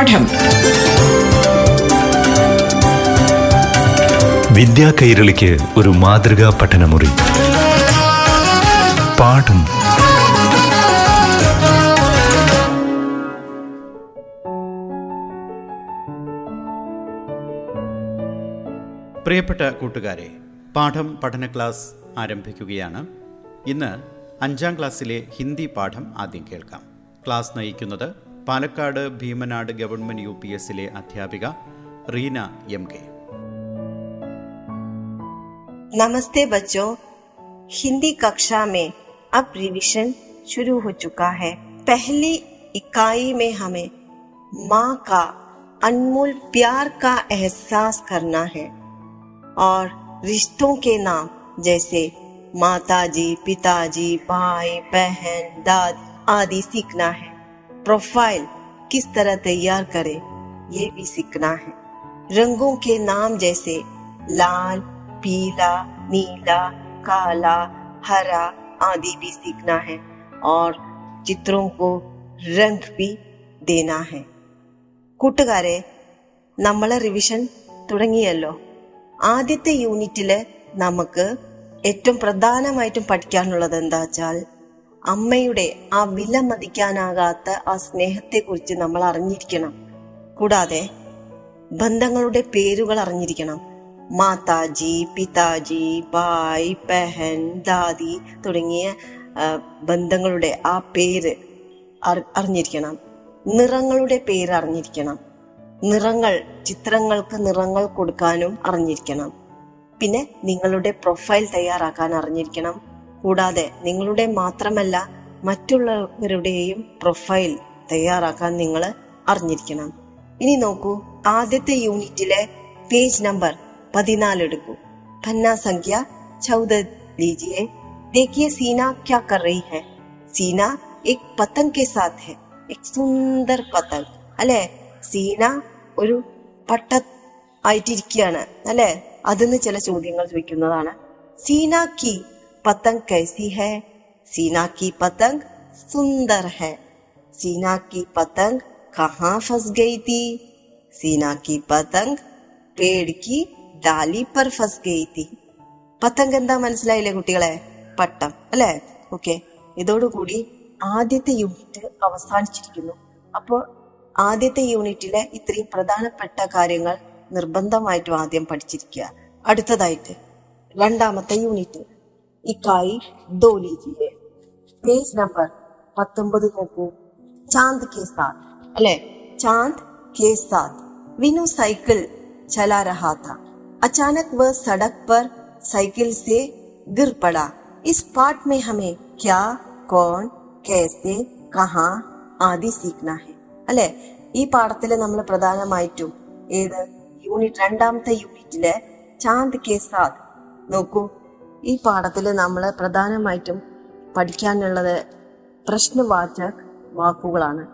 പാഠം. വിദ്യാ കൈരളിക്ക് ഒരു മാതൃകാ പഠനമുറി. പാഠം. പ്രിയപ്പെട്ട കൂട്ടുകാരെ പാഠം പഠന ക്ലാസ് ആരംഭിക്കുകയാണ്. ഇന്ന് അഞ്ചാം ക്ലാസ്സിലെ ഹിന്ദി പാഠം ആദ്യം കേൾക്കാം. ക്ലാസ് നയിക്കുന്നത് Palakkad Bheemanad government U P എസിലെ അധ്യാപിക റീന എം കെ नमस्ते बच्चों हिंदी कक्षा में अब रिवीजन शुरू हो चुका है पहली इकाई में हमें माँ का अनमोल प्यार का एहसास करना है और रिश्तों के नाम जैसे माताजी पिताजी भाई बहन दादी आदि सीखना है प्रोफाइल किस तरह तैयार करें ये भी सीखना है रंगों के नाम जैसे लाल पीला नीला काला हरा आदि भी सीखना है और चित्रों को रंग भी देना है കൂട്ടുകാരെ നമ്മളെ റിവിഷൻ തുടങ്ങിയല്ലോ ആദ്യത്തെ യൂണിറ്റില് നമുക്ക് ഏറ്റവും പ്രധാനമായിട്ടും പഠിക്കാനുള്ളത് എന്താ വെച്ചാൽ അമ്മയുടെ ആ വില മതിക്കാനാകാത്ത ആ സ്നേഹത്തെ കുറിച്ച് നമ്മൾ അറിഞ്ഞിരിക്കണം. കൂടാതെ ബന്ധങ്ങളുടെ പേരുകൾ അറിഞ്ഞിരിക്കണം. മാതാജി പിതാജി ബായ് പെഹൻ ദാദി തുടങ്ങിയ ബന്ധങ്ങളുടെ ആ പേര് അറിഞ്ഞിരിക്കണം. നിറങ്ങളുടെ പേര് അറിഞ്ഞിരിക്കണം. നിറങ്ങൾ ചിത്രങ്ങൾക്ക് നിറങ്ങൾ കൊടുക്കാനും അറിഞ്ഞിരിക്കണം. പിന്നെ നിങ്ങളുടെ പ്രൊഫൈൽ തയ്യാറാക്കാൻ അറിഞ്ഞിരിക്കണം. കൂടാതെ നിങ്ങളുടെ മാത്രമല്ല മറ്റുള്ളവരുടെയും പ്രൊഫൈൽ തയ്യാറാക്കാൻ നിങ്ങൾ അറിഞ്ഞിരിക്കണം ഇനി നോക്കൂ ആദ്യത്തെ യൂണിറ്റിലെ പേജ് നമ്പർ പതിനാല് എടുക്കൂ പന്ന സംഖ്യ ചൗദ लीजिए देखिए सीना क्या कर रही है सीना एक पतंग के साथ है एक സുന്ദർ പതംഗ് അല്ലെ സീന ഒരു പട്ട ആയിട്ടിരിക്കുകയാണ് അല്ലെ അതിന്ന് ചില ചോദ്യങ്ങൾ ചോദിക്കുന്നതാണ് സീന കി പതംഗ് कैसी है? सीना की पतंग सुंदर है। सीना की पतंग कहाँ फंस गई थी? सीना की पतंग പേട് കി ഡാലി പർ ഫസ്റ്റ് ഗയി തീ പതംഗ് എന്താ മനസ്സിലായില്ലേ കുട്ടികളെ? പട്ടം അല്ലെ? ഓക്കെ ഇതോടുകൂടി ആദ്യത്തെ യൂണിറ്റ് അവസാനിച്ചിരിക്കുന്നു. അപ്പോൾ ആദ്യത്തെ യൂണിറ്റിലെ ഇത്രയും പ്രധാനപ്പെട്ട കാര്യങ്ങൾ നിർബന്ധമായിട്ടും ആദ്യം പഠിച്ചിരിക്കുക. അടുത്തതായിട്ട് രണ്ടാമത്തെ യൂണിറ്റ് ഇക്കായി ദോ ലീജിയെ പേജ് നമ്പർ പത്തൊമ്പത് നോക്കൂ चांद के साथ अले चांद के साथ विनू साइकिल चला रहा था अचानक वह सड़क पर साइकिल से गिर पड़ा इस पाठ में हमें क्या कौन कैसे कहाँ ആദി സീഖ്ന ഹെ അല്ലെ ഈ പാഠത്തില് നമ്മൾ പ്രധാനമായിട്ടും ഏത് യൂണിറ്റ് രണ്ടാമത്തെ യൂണിറ്റിലെ ചാന്ദ് കെ സാത്ത് നോക്കൂ ഈ പാഠത്തിൽ നമ്മൾ പ്രധാനമായിട്ടും പഠിക്കാനുള്ളത് പ്രശ്നവാചക് വാക്കുകളാണ്.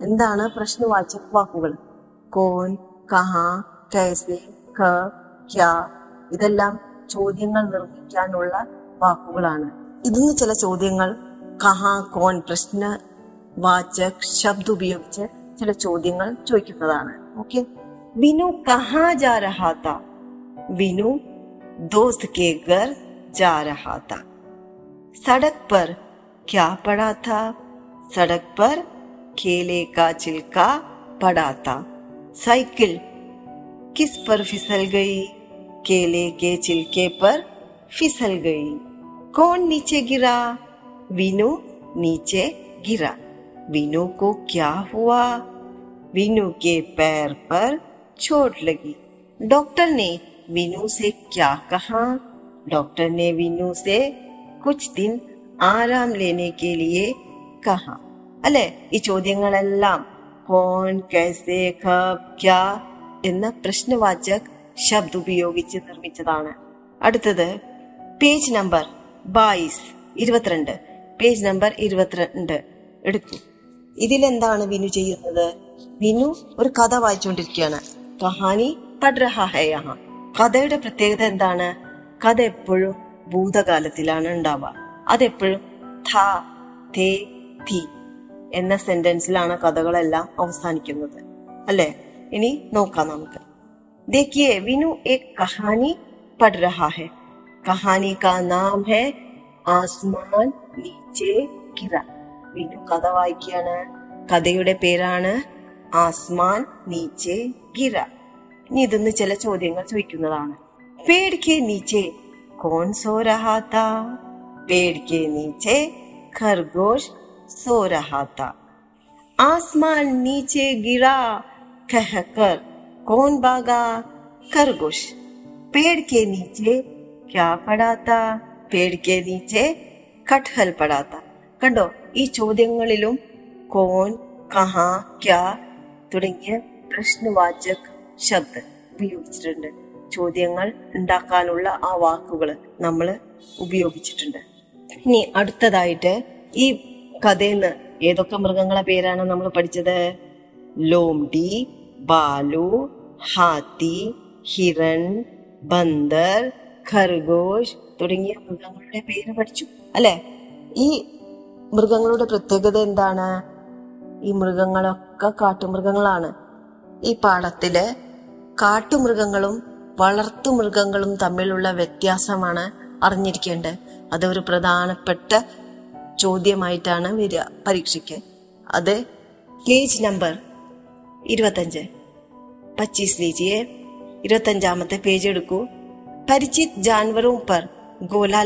എന്താണ് പ്രശ്നവാചക് വാക്കുകൾ? കോൻ കഹാ കേസി ക ക്യാ ഇതെല്ലാം ചോദ്യങ്ങൾ നിർമ്മിക്കാനുള്ള വാക്കുകളാണ്. ഇതിന് ചില ചോദ്യങ്ങൾ കഹാ കോൺ പ്രശ്ന വാചക് ശബ്ദ ഉപയോഗിച്ച് ചില ചോദ്യങ്ങൾ ചോദിക്കുന്നതാണ്. ഓക്കെ? വിനു കഹാ ജാ രഹാത്ത വിനു ദോസ്ത് കെ ഗർ जा रहा था। सड़क पर क्या पड़ा था? सड़क पर केले का छिलका पड़ा था। साइकिल किस पर फिसल गई? केले के छिलके पर फिसल गई। कौन नीचे गिरा? विनु नीचे गिरा। विनु को क्या हुआ? विनु के पैर पर चोट लगी। डॉक्टर ने विनु से क्या कहा? डॉक्टर ने विनु से कुछ दिन ആരാം ലേനെ കെ ലിയെ കഹ അല്ലെ ഈ ചോദ്യങ്ങളെല്ലാം കോൺ കൈസെ കബ് ക്യാ എന്ന പ്രശ്നവാചക് ശബ്ദ ഉപയോഗിച്ച് നിർമ്മിച്ചതാണ് അടുത്തത് പേജ് നമ്പർ ബായിസ് ഇരുപത്തിരണ്ട് പേജ് നമ്പർ ഇരുപത്തിരണ്ട് എടുക്കൂ ഇതിലെന്താണ് വിനു ചെയ്യുന്നത് വിനു ഒരു കഥ വായിച്ചുകൊണ്ടിരിക്കുകയാണ് കഹാനി പഠ് രഹാ ഹേ യഹാ കഥയുടെ പ്രത്യേകത എന്താണ് കഥ എപ്പോഴും ഭൂതകാലത്തിലാണ് ഉണ്ടാവുക അതെപ്പോഴും ഥ തേ തി എന്ന സെന്റൻസിലാണ് കഥകളെല്ലാം അവസാനിക്കുന്നത് അല്ലെ ഇനി നോക്കാം നമുക്ക് देखिए विनु एक कहानी पढ़ रहा है कहानी का नाम है ആസ്മാൻ നീച്ചെ കിറ വിനു കഥ വായിക്കുകയാണ് കഥയുടെ പേരാണ് ആസ്മാൻ നീച്ചെ ഗിറ ഇനി ഇതിന്ന് ചില ചോദ്യങ്ങൾ ചോദിക്കുന്നതാണ് പേട് കെ നീച്ചെ കോൺ സോ രഹാ താ പേട് കെ നീച്ചെ ഖർഗോഷ് സോ രഹാ താ आसमान नीचे गिरा कहकर कौन भागा खरगोश पेड़ के नीचे क्या पड़ा था पेड़ के नीचे കട്ഹൽ പടാത്ത കണ്ടോ ഈ ചോദ്യങ്ങളിലും കോൺ കഹ ക്യാ തുടങ്ങിയ പ്രശ്നവാചക് ശബ്ദ ഉപയോഗിച്ചിട്ടുണ്ട് ചോദ്യങ്ങൾ ഉണ്ടാക്കാനുള്ള ആ വാക്കുകൾ നമ്മൾ ഉപയോഗിച്ചിട്ടുണ്ട്. ഇനി അടുത്തതായിട്ട് ഈ കഥയിൽ നിന്ന് ഏതൊക്കെ മൃഗങ്ങളെ പേരാണ് നമ്മൾ പഠിച്ചത്? ലോംഡി ബാലു ഹാത്തി ഹിരൺ ബന്ദർ ഖർഗോഷ് തുടങ്ങിയ മൃഗങ്ങളുടെ പേര് പഠിച്ചു. അല്ലെ? ഈ മൃഗങ്ങളുടെ പ്രത്യേകത എന്താണ്? ഈ മൃഗങ്ങളൊക്കെ കാട്ടുമൃഗങ്ങളാണ്. ഈ പാടത്തിൽ കാട്ടുമൃഗങ്ങളും വളർത്തുമൃഗങ്ങളും തമ്മിലുള്ള വ്യത്യാസമാണ് അറിഞ്ഞിരിക്കേണ്ടത്. അതൊരു പ്രധാനപ്പെട്ട ചോദ്യമായിട്ടാണ് വരിക. പരീക്ഷയ്ക്ക്. അത് പേജ് നമ്പർ ഇരുപത്തഞ്ച്. പച്ചീസ് ലീജിയെ ഇരുപത്തഞ്ചാമത്തെ പേജ് എടുക്കൂ. പരിചിത് ജാൻവറും പർ ഗോല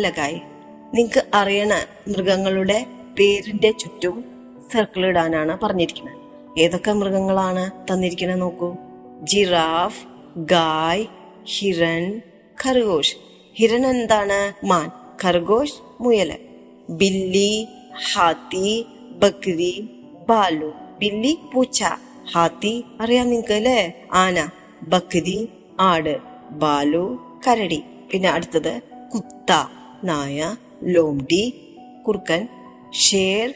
നിങ്ങൾക്ക് അറിയണ മൃഗങ്ങളുടെ പേരിന്റെ ചുറ്റും സർക്കിൾ ഇടാനാണ് പറഞ്ഞിരിക്കുന്നത്. ഏതൊക്കെ മൃഗങ്ങളാണ് തന്നിരിക്കുന്നത് നോക്കൂ. ജിറാഫ് ഗായ് ഹിരൺ ഖർഗോഷ്. ഹിരൺ എന്താണ്? മാൻ. ഖർഗോഷ് മുയൽ ബില്ലി ഹാത്തി ബക്രി ബാലു. ബില്ലി പൂച്ച. ഹാത്തി അറിയാം നിങ്ങൾക്ക് അല്ലേ? ആന. ബക്രി ആട്. ബാലു കരടി. പിന്നെ അടുത്തത് കുത്ത നായ ലോംഡി കുറുക്കൻ ഷേർ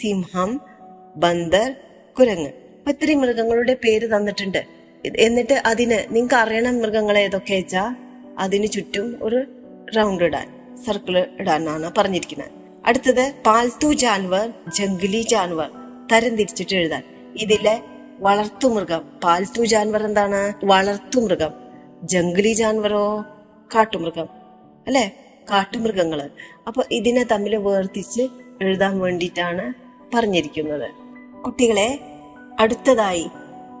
സിംഹം ബന്ദർ കുരങ്ങ്. ഇത്രയും മൃഗങ്ങളുടെ പേര് തന്നിട്ടുണ്ട്. എന്നിട്ട് അതിന് നിങ്ങൾക്ക് അറിയണം മൃഗങ്ങൾ ഏതൊക്കെ വെച്ചാൽ അതിന് ചുറ്റും ഒരു റൗണ്ട് ഇടാൻ സർക്കിൾ ഇടാനാണ് പറഞ്ഞിരിക്കുന്നത്. അടുത്തത് പാൽത്തു ജാൻവർ ജംഗ്ലി ജാൻവർ തരം തിരിച്ചിട്ട് എഴുതാൻ. ഇതിലെ വളർത്തു മൃഗം പാൽത്തു ജാൻവർ എന്താണ്? വളർത്തു മൃഗം. ജംഗ്ലി ജാൻവറോ? കാട്ടുമൃഗം. അല്ലെ? കാട്ടുമൃഗങ്ങൾ അപ്പൊ ഇതിനെ തമ്മിൽ വേർതിച്ച് എഴുതാൻ വേണ്ടിയിട്ടാണ് പറഞ്ഞിരിക്കുന്നത്. കുട്ടികളെ അടുത്തതായി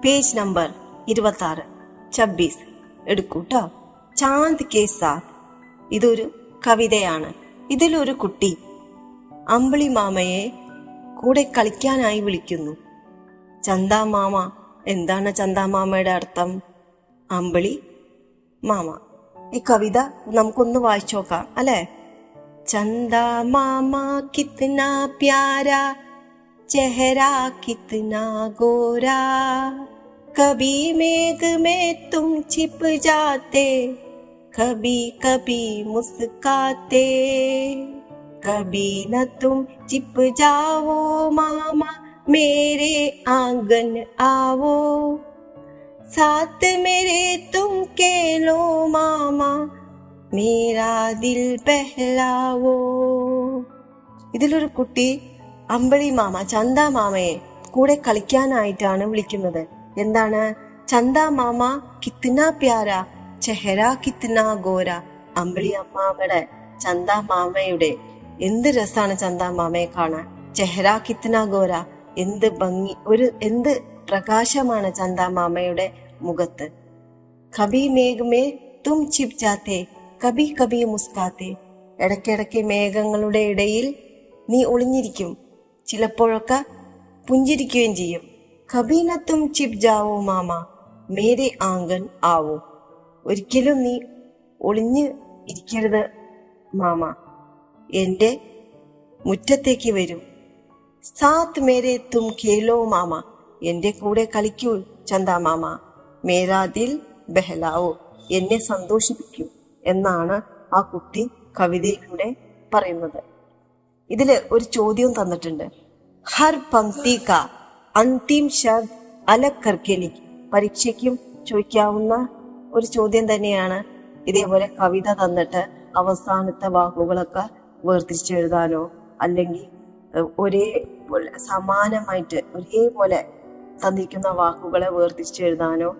പേജ് നമ്പർ ഇരുപത്താറ്. ഛബീസ് എടുക്കൂട്ടോ? ചാന്ദ് കെ സാത് ഇതൊരു കവിതയാണ്. ഇതിലൊരു കുട്ടി അമ്പിളി മാമയെ കൂടെ കളിക്കാനായി വിളിക്കുന്നു. ചന്ദാ മാമ എന്താണ് ചന്ദാ മാമയുടെ അർത്ഥം? അമ്പിളി മാമ. ഈ കവിത നമുക്കൊന്ന് വായിച്ചു നോക്കാം അല്ലെ? ചന്ദാ മാമ കിത്ന പ്യാരാ ചെഹരാ കിത്ന ഗോരാ. कभी मेघ में तुम छिप जाते, कभी कभी मुस्काते। कभी न तुम छिप जाओ मामा, मेरे आँगन आओ। साथ मेरे तुम के मामा, मेरा दिल बहलाओ। ഇതിലൊരു കുട്ടി അമ്പടി മാമ ചന്ത മാമയെ കൂടെ കളിക്കാനായിട്ടാണ് വിളിക്കുന്നത് എന്താണ്? ചന്ദ മാമ കിത്ന പ്യാര ചെഹര കിത്ന ഗോര അമ്പിളി അമ്മാമ്മയുടെ ചന്ദ മാമയുടെ. എന്ത് രസാണ് ചന്ദ മാമയെ കാണാൻ. ചെഹര കിത്ന ഗോര എന്ത് ഭംഗി ഒരു എന്ത് പ്രകാശമാണ് ചന്ദ മാമയുടെ മുഖത്ത്. കബി മേഘമേ തും ചിപ് ജാത്തെ കബി കബി മുസ്കാത്തെ. ഇടയ്ക്കിടയ്ക്ക് മേഘങ്ങളുടെ ഇടയിൽ നീ ഒളിഞ്ഞിരിക്കും. ചിലപ്പോഴൊക്കെ പുഞ്ചിരിക്കുകയും ചെയ്യും. കബീനത്തും ചിപ് ജാവോ മാമ മേരെ ആങ്കൻ ആവോ. ഒരിക്കലും നീ ഒളിഞ്ഞ് ഇരിക്കരുത് മാമ. എന്റെ മുറ്റത്തേക്ക് വരൂ. സാത്ത് മേരെ തും ഖേലോ മാമ എന്റെ കൂടെ കളിക്കൂ ചന്ദ മാമ. മേരാ ദിൽ ബഹലാവോ എന്നെ സന്തോഷിപ്പിക്കൂ എന്നാണ് ആ കുട്ടി കവിതയിലൂടെ പറയുന്നത്. ഇതിൽ ഒരു ചോദ്യം തന്നിട്ടുണ്ട്. ഹർ പംക്തി കാ അന്തിം ശബ്ദ് അലഗ് കർക്കെ പരീക്ഷയ്ക്കും ചോദിക്കാവുന്ന ഒരു ചോദ്യം തന്നെയാണ് ഇതേപോലെ കവിത തന്നിട്ട് അവസാനത്തെ വാക്കുകളൊക്കെ വേർതിരിച്ചെഴുതാനോ അല്ലെങ്കിൽ ഒരേ സമാനമായിട്ട് ഒരേപോലെ തന്നിരിക്കുന്ന വാക്കുകളെ വേർതിരിച്ചെഴുതാനോ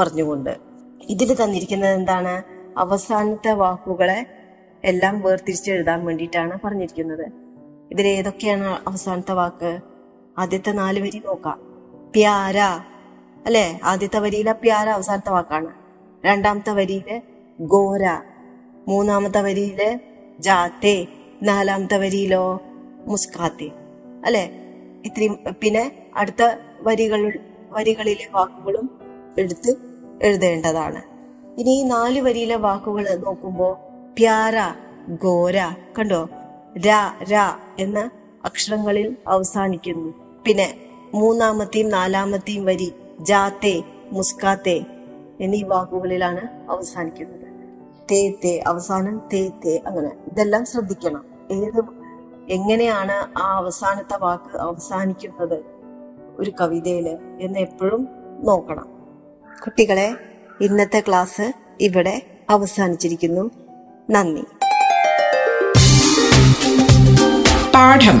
പറഞ്ഞുകൊണ്ട്. ഇതിൽ തന്നിരിക്കുന്നത് എന്താണ്? അവസാനത്തെ വാക്കുകളെ എല്ലാം വേർതിരിച്ചെഴുതാൻ വേണ്ടിയിട്ടാണ് പറഞ്ഞിരിക്കുന്നത്. ഇതിൽ ഏതൊക്കെയാണ് അവസാനത്തെ വാക്ക്? ആദ്യത്തെ നാല് വരി നോക്കാം. പ്യാര. അല്ലെ? ആദ്യത്തെ വരിയിലെ പ്യാര അവസാനത്തെ വാക്കാണ്. രണ്ടാമത്തെ വരിയിലെ ഗോര മൂന്നാമത്തെ വരിയിലെ ജാത്തെ നാലാമത്തെ വരിയിലോ മുസ്കാത്തെ. അല്ലെ? ഇത്രയും പിന്നെ അടുത്ത വരികൾ വരികളിലെ വാക്കുകളും എടുത്ത് എഴുതേണ്ടതാണ്. ഇനി ഈ നാല് വരിയിലെ വാക്കുകൾ നോക്കുമ്പോ പ്യാര ഗോര കണ്ടോ? ര ര എന്ന അക്ഷരങ്ങളിൽ അവസാനിക്കുന്നു. പിന്നെ മൂന്നാമത്തെയും നാലാമത്തെയും വരി ജാത്തെ മുസ്കാത്തെ എന്നീ വാക്കുകളിലാണ് അവസാനിക്കുന്നത്. തേ തേ അവസാനം തേ തേ അങ്ങനെ ഇതെല്ലാം ശ്രദ്ധിക്കണം. ഏത് എങ്ങനെയാണ് ആ അവസാനത്തെ വാക്ക് അവസാനിക്കുന്നത് ഒരു കവിതയിൽ എന്ന് എപ്പോഴും നോക്കണം. കുട്ടികളെ ഇന്നത്തെ ക്ലാസ് ഇവിടെ അവസാനിച്ചിരിക്കുന്നു. നന്ദി. പാഠം.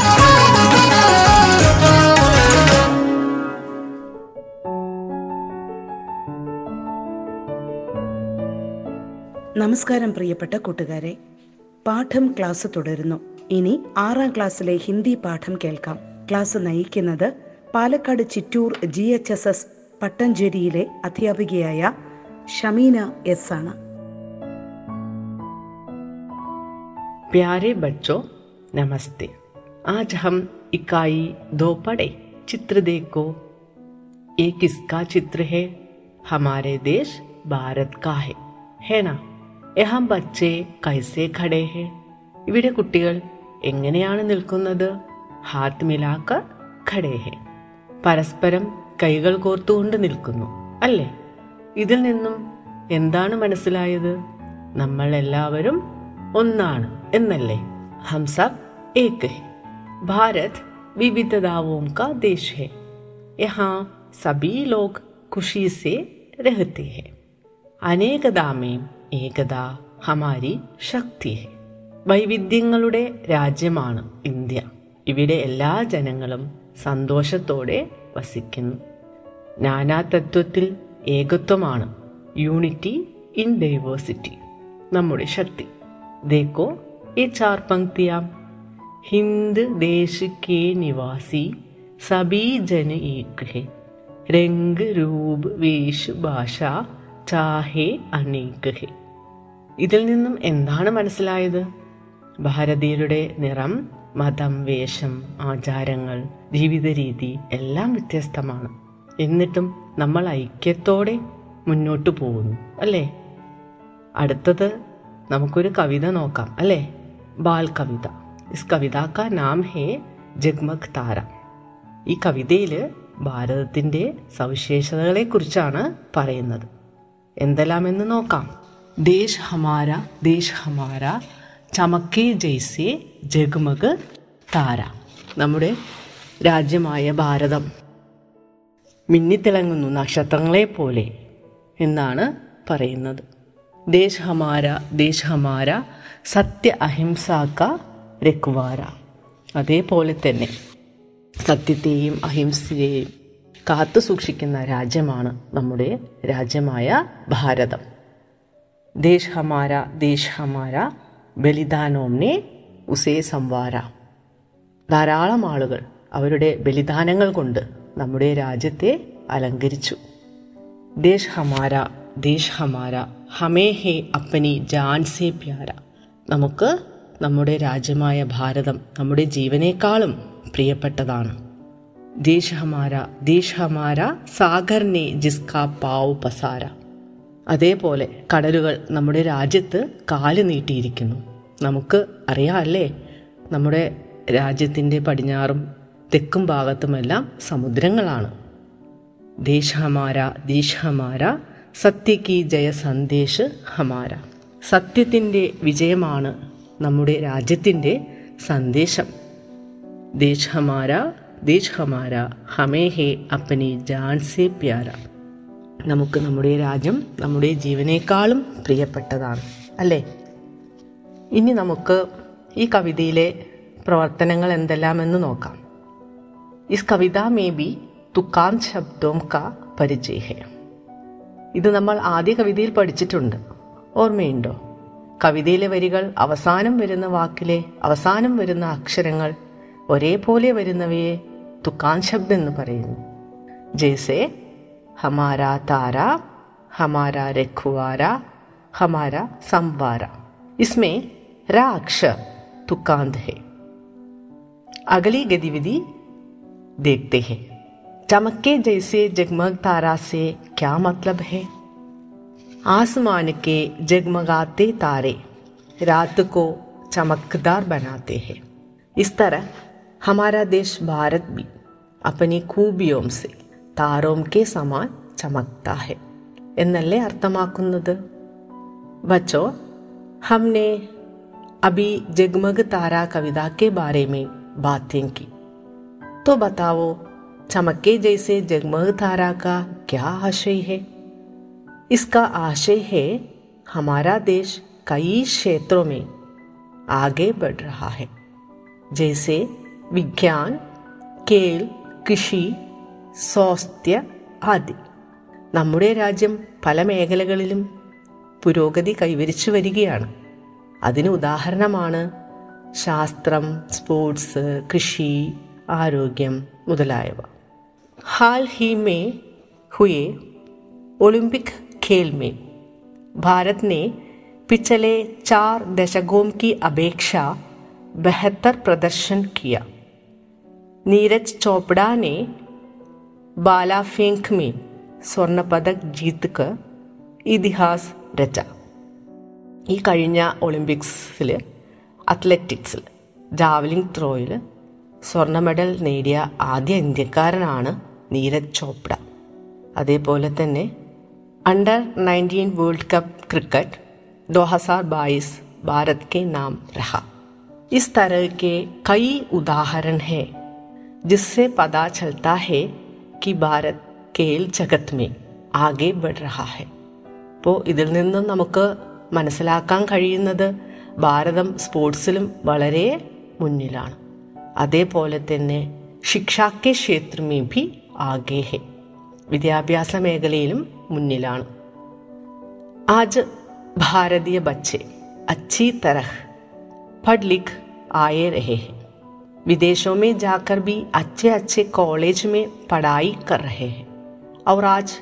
നമസ്കാരം പ്രിയപ്പെട്ട കൂട്ടുകാരെ പാഠം ക്ലാസ് തുടരുന്നു ഇനി ആറാം ക്ലാസ്സിലെ ഹിന്ദി പാഠം കേൾക്കാം ക്ലാസ് നയിക്കുന്നത് Palakkad Chittur G H S S പട്ടഞ്ചേരിയിലെ അധ്യാപികയായ ഷമീന എസ് ആണ് प्यारे बच्चों नमस्ते आज हम इकाई दो पढ़े चित्र देखो ये किसका चित्र है हमारे देश भारत का है है ना യഹാം ബച്ചേ കൈസേ ഖടേഹേ ഇവിടെ കുട്ടികൾ എങ്ങനെയാണ് നിൽക്കുന്നത്? ഹാത്ത് മിലാക്ക ഖടേഹെ പരസ്പരം കൈകൾ കോർത്തുകൊണ്ട് നിൽക്കുന്നു അല്ലേ? ഇതിൽ നിന്നും എന്താണ് മനസ്സിലായത്? നമ്മൾ എല്ലാവരും ഒന്നാണ് എന്നല്ലേ? ഹംസബ് ഏക്ക് ഭാരത് വിവിധതാവോം കാ ദേശ് ഹെ. യഹാ സബി ലോക് ഖുഷി സേ രഹത്തെ ഹെ. അനേകതാമേം ഏകത ഹമാരി ശക്തി ഹെ വൈവിധ്യങ്ങളുടെ രാജ്യമാണ് ഇന്ത്യ ഇവിടെ എല്ലാ ജനങ്ങളും സന്തോഷത്തോടെ വസിക്കുന്നു നാനാതത്വത്തിൽ ഏകത്വമാണ് യൂണിറ്റി ഇൻ ഡൈവേഴ്സിറ്റി നമ്മുടെ ശക്തി देखो ये चार पंक्तियां हिंद देश के निवासी सभी जन एक है रंग रूप वेश ഭാഷ ചാഹെ അനേക് ഹെ ഇതിൽ നിന്നും എന്താണ് മനസ്സിലായത്? ഭാരതീയരുടെ നിറം മതം വേഷം ആചാരങ്ങൾ ജീവിത രീതി എല്ലാം വ്യത്യസ്തമാണ്. എന്നിട്ടും നമ്മൾ ഐക്യത്തോടെ മുന്നോട്ട് പോകുന്നു അല്ലേ? അടുത്തത് നമുക്കൊരു കവിത നോക്കാം അല്ലേ? ബാൽ കവിത ഇസ് കവിത നാം ഹേ ജഗ്മഖ് താര. ഈ കവിതയിൽ ഭാരതത്തിന്റെ സവിശേഷതകളെക്കുറിച്ചാണ് പറയുന്നത്. എന്തെല്ലാമെന്ന് നോക്കാം. ദേശ് ഹമാര ദേശ് ഹമാര ചമക്കേ ജയ്സെ ജഗ്മഗ് താര. നമ്മുടെ രാജ്യമായ ഭാരതം മിന്നിത്തിളങ്ങുന്നു നക്ഷത്രങ്ങളെ പോലെ എന്നാണ് പറയുന്നത്. ദേശ് ഹമാര ദേശ് ഹമാര സത്യ അഹിംസാക്ക രക്കുവാര അതേപോലെ തന്നെ സത്യത്തെയും അഹിംസയെയും കാത്തു സൂക്ഷിക്കുന്ന രാജ്യമാണ് നമ്മുടെ രാജ്യമായ ഭാരതം. ദേശ് ഹമാര ദേശ് ഹമാര ബലിദാനോംനെ ഉസേ സംവാര. ധാരാളം ആളുകൾ അവരുടെ ബലിദാനങ്ങൾ കൊണ്ട് നമ്മുടെ രാജ്യത്തെ അലങ്കരിച്ചു. ദേശ് ഹമാര ദേശ് ഹമാര ഹമേ ഹേ അപ്പനി ജാൻസേ പ്യാര. നമുക്ക് നമ്മുടെ രാജ്യമായ ഭാരതം നമ്മുടെ ജീവനേക്കാളും പ്രിയപ്പെട്ടതാണ്. ദേശ് ഹമാര ദേശ് ഹമാര സാഗർനെ ജിസ്കാ പാവ് പസാര. അതേപോലെ കടലുകൾ നമ്മുടെ രാജ്യത്ത് കാൽ നീട്ടിയിരിക്കുന്നു. നമുക്ക് അറിയാമല്ലേ? നമ്മുടെ രാജ്യത്തിന്റെ പടിഞ്ഞാറും തെക്കും ഭാഗത്തുമെല്ലാം സമുദ്രങ്ങളാണ്. ദേശ് ഹമാര സത്യക്ക് ജയ സന്ദേശ് ഹമാര. സത്യത്തിന്റെ വിജയമാണ് നമ്മുടെ രാജ്യത്തിന്റെ സന്ദേശം. ദേശ് ഹമാര ഹമേ ഹേ അപ്പനി ജാൻസേ പ്യാര. നമുക്ക് നമ്മുടെ രാജ്യം നമ്മുടെ ജീവനേക്കാളും പ്രിയപ്പെട്ടതാണ് അല്ലേ? ഇനി നമുക്ക് ഈ കവിതയിലെ പ്രവർത്തനങ്ങൾ എന്തെല്ലാമെന്ന് നോക്കാം. ഇസ് കവിത മേ ബി തുക്കാൻ ശബ്ദോം കാ പരിചയ ഹെ ഇത് നമ്മൾ ആദ്യ കവിതയിൽ പഠിച്ചിട്ടുണ്ട്. ഓർമ്മയുണ്ടോ? കവിതയിലെ വരികൾ അവസാനം വരുന്ന വാക്കിലെ അവസാനം വരുന്ന അക്ഷരങ്ങൾ ഒരേപോലെ വരുന്നവയെ തുക്കാൻ ശബ്ദം എന്ന് പറയുന്നു. ജैसे हमारा तारा, हमारा रखवारा हमारा संवारा। इसमें रा अक्षर तुकांत है। अगली गतिविधि देखते हैं। चमके जैसे जगमग तारा से क्या मतलब है? आसमान के जगमगाते तारे रात को चमकदार बनाते हैं। इस तरह हमारा देश भारत भी अपनी खूबियों से तारों के समान चमकता है എന്നല്ലേ അർത്ഥമാക്കുന്നത് बच्चों हमने अभी जगमग तारा कविता के बारे में बातें की तो बताओ चमके जैसे जगमग तारा का क्या आशय है इसका आशय है हमारा देश कई क्षेत्रों में आगे बढ़ रहा है जैसे विज्ञान खेल കൃഷി സ്വാസ്ഥ്യ ആദി നമ്മുടെ രാജ്യം പല മേഖലകളിലും പുരോഗതി കൈവരിച്ചു വരികയാണ് അതിന് ഉദാഹരണമാണ് ശാസ്ത്രം സ്പോർട്സ് കൃഷി ആരോഗ്യം മുതലായവ हाल ही में हुए ओलंपिक खेल में भारत ने पिछले चार दशकों की अपेक्षा बेहतर प्रदर्शन किया नीरज चोपड़ा ने ബാലാഫേങ്ക് में സ്വർണ പതക് ജീത്തുക്ക് ഇതിഹാസ് രച ഈ കഴിഞ്ഞ ഒളിമ്പിക്സിൽ അത്ലറ്റിക്സിൽ ജാവലിംഗ് ത്രോയിൽ സ്വർണ മെഡൽ നേടിയ ആദ്യ ഇന്ത്യക്കാരനാണ് നീരജ് ചോപ്ര. അതേപോലെ തന്നെ under nineteen world cup cricket ദോ ഹസാർ ബായിസ് ഭാരത് കെ നാം രഹ. ഇസ് തരഹ കൈ ഉദാഹരൺ ഹെ ജിസ്സെ പതാ ചൽത്താ ഹെ കി ഭാരത് കേൽ ജഗത് മേ ആകെ ബഡ്രഹാഹെ റഹാ അപ്പോൾ ഇതിൽ നിന്നും നമുക്ക് മനസ്സിലാക്കാൻ കഴിയുന്നത് ഭാരതം സ്പോർട്സിലും വളരെ മുന്നിലാണ് അതേപോലെ തന്നെ ശിക്ഷാക്കെ ക്ഷേത്രമേ ഭി ആകെ വിദ്യാഭ്യാസ മേഖലയിലും മുന്നിലാണ് ആജ് ഭാരതീയ ബച്ചെ അച്ചി തരഹ് പഡ്ലിഖ് ആയേ രഹേഹെ विदेशों में जाकर भी अच्छे अच्छे कॉलेज में पढ़ाई कर रहे हैं और आज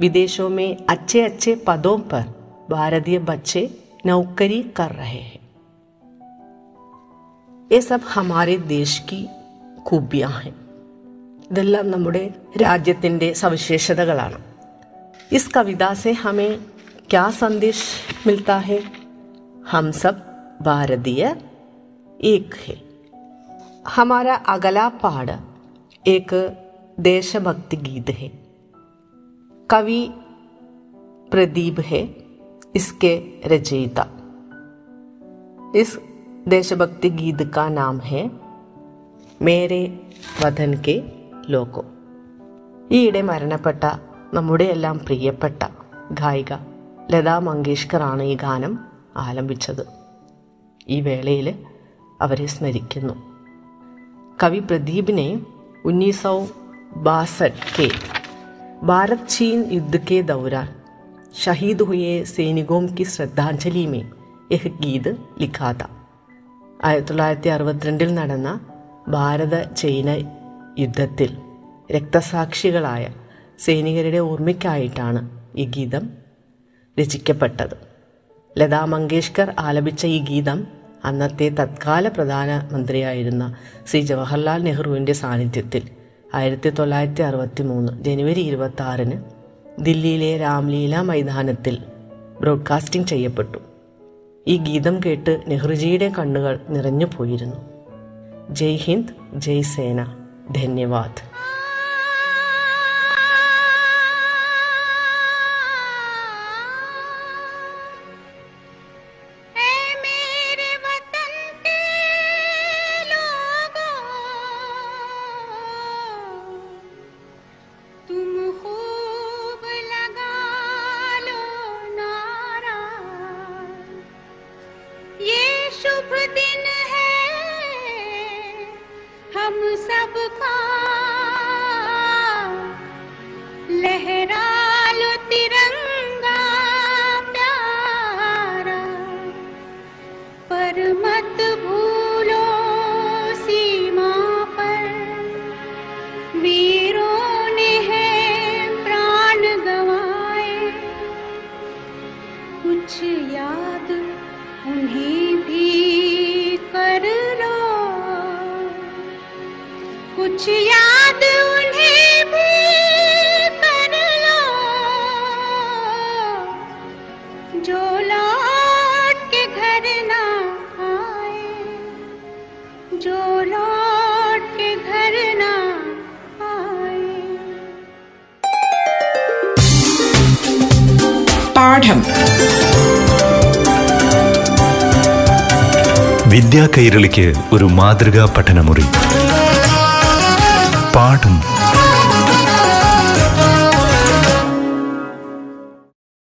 विदेशों में अच्छे अच्छे पदों पर भारतीय बच्चे नौकरी कर रहे हैं ये सब हमारे देश की खूबियां हैं ഇതെല്ലാം നമ്മുടെ രാജ്യത്തിൻ്റെ സവിശേഷതകളാണ് इस कविता से हमें क्या संदेश मिलता है हम सब भारतीय एक है हमारा अगला पाठ एक देशभक्ति गीत है कवि प्रदीप है इसके रचयिता इस देशभक्ति गीत का नाम है മേരെ വധൻ കെ ലോകോ ഈയിടെ മരണപ്പെട്ട നമ്മുടെ എല്ലാം പ്രിയപ്പെട്ട ഗായിക ലതാ മങ്കേഷ്കറാണ് ഈ ഗാനം ആലപിച്ചത് ഈ വേളയിൽ അവരെ സ്മരിക്കുന്നു കവി പ്രദീപ് ने उन्नीस सौ बासठ के भारत चीन युद्ध के दौरान शहीद हुए सैनिकों की श्रद्धांजलि में यह गीत लिखा था ആയിരത്തി തൊള്ളായിരത്തി അറുപത്തിരണ്ടിൽ നടന്ന ഭാരത ചൈന യുദ്ധത്തിൽ രക്തസാക്ഷികളായ സൈനികരുടെ ഓർമ്മയ്ക്കായിട്ടാണ് ഈ ഗീതം രചിക്കപ്പെട്ടത് ലതാ മങ്കേഷ്കർ ആലപിച്ച ഈ ഗീതം അന്നത്തെ തത്കാല പ്രധാനമന്ത്രിയായിരുന്ന ശ്രീ ജവഹർലാൽ നെഹ്റുവിന്റെ സാന്നിധ്യത്തിൽ ആയിരത്തി തൊള്ളായിരത്തി അറുപത്തി മൂന്ന് ജനുവരി ഇരുപത്തി ആറിന് ദില്ലിയിലെ രാംലീല മൈതാനത്തിൽ ബ്രോഡ്കാസ്റ്റിംഗ് ചെയ്യപ്പെട്ടു. ഈ ഗീതം കേട്ട് നെഹ്റുജിയുടെ കണ്ണുകൾ നിറഞ്ഞു പോയിരുന്നു ജയ് ഹിന്ദ് ജയ് സേന. ധന്യവാദ്. कुछ याद उन्हें भी कर लो जो लौट के घर ना आए जो लौट के घर ना आए പാഠം വിദ്യാ കൈരളിക്ക് ഒരു മാതൃകാ പഠനമുറി പാഠം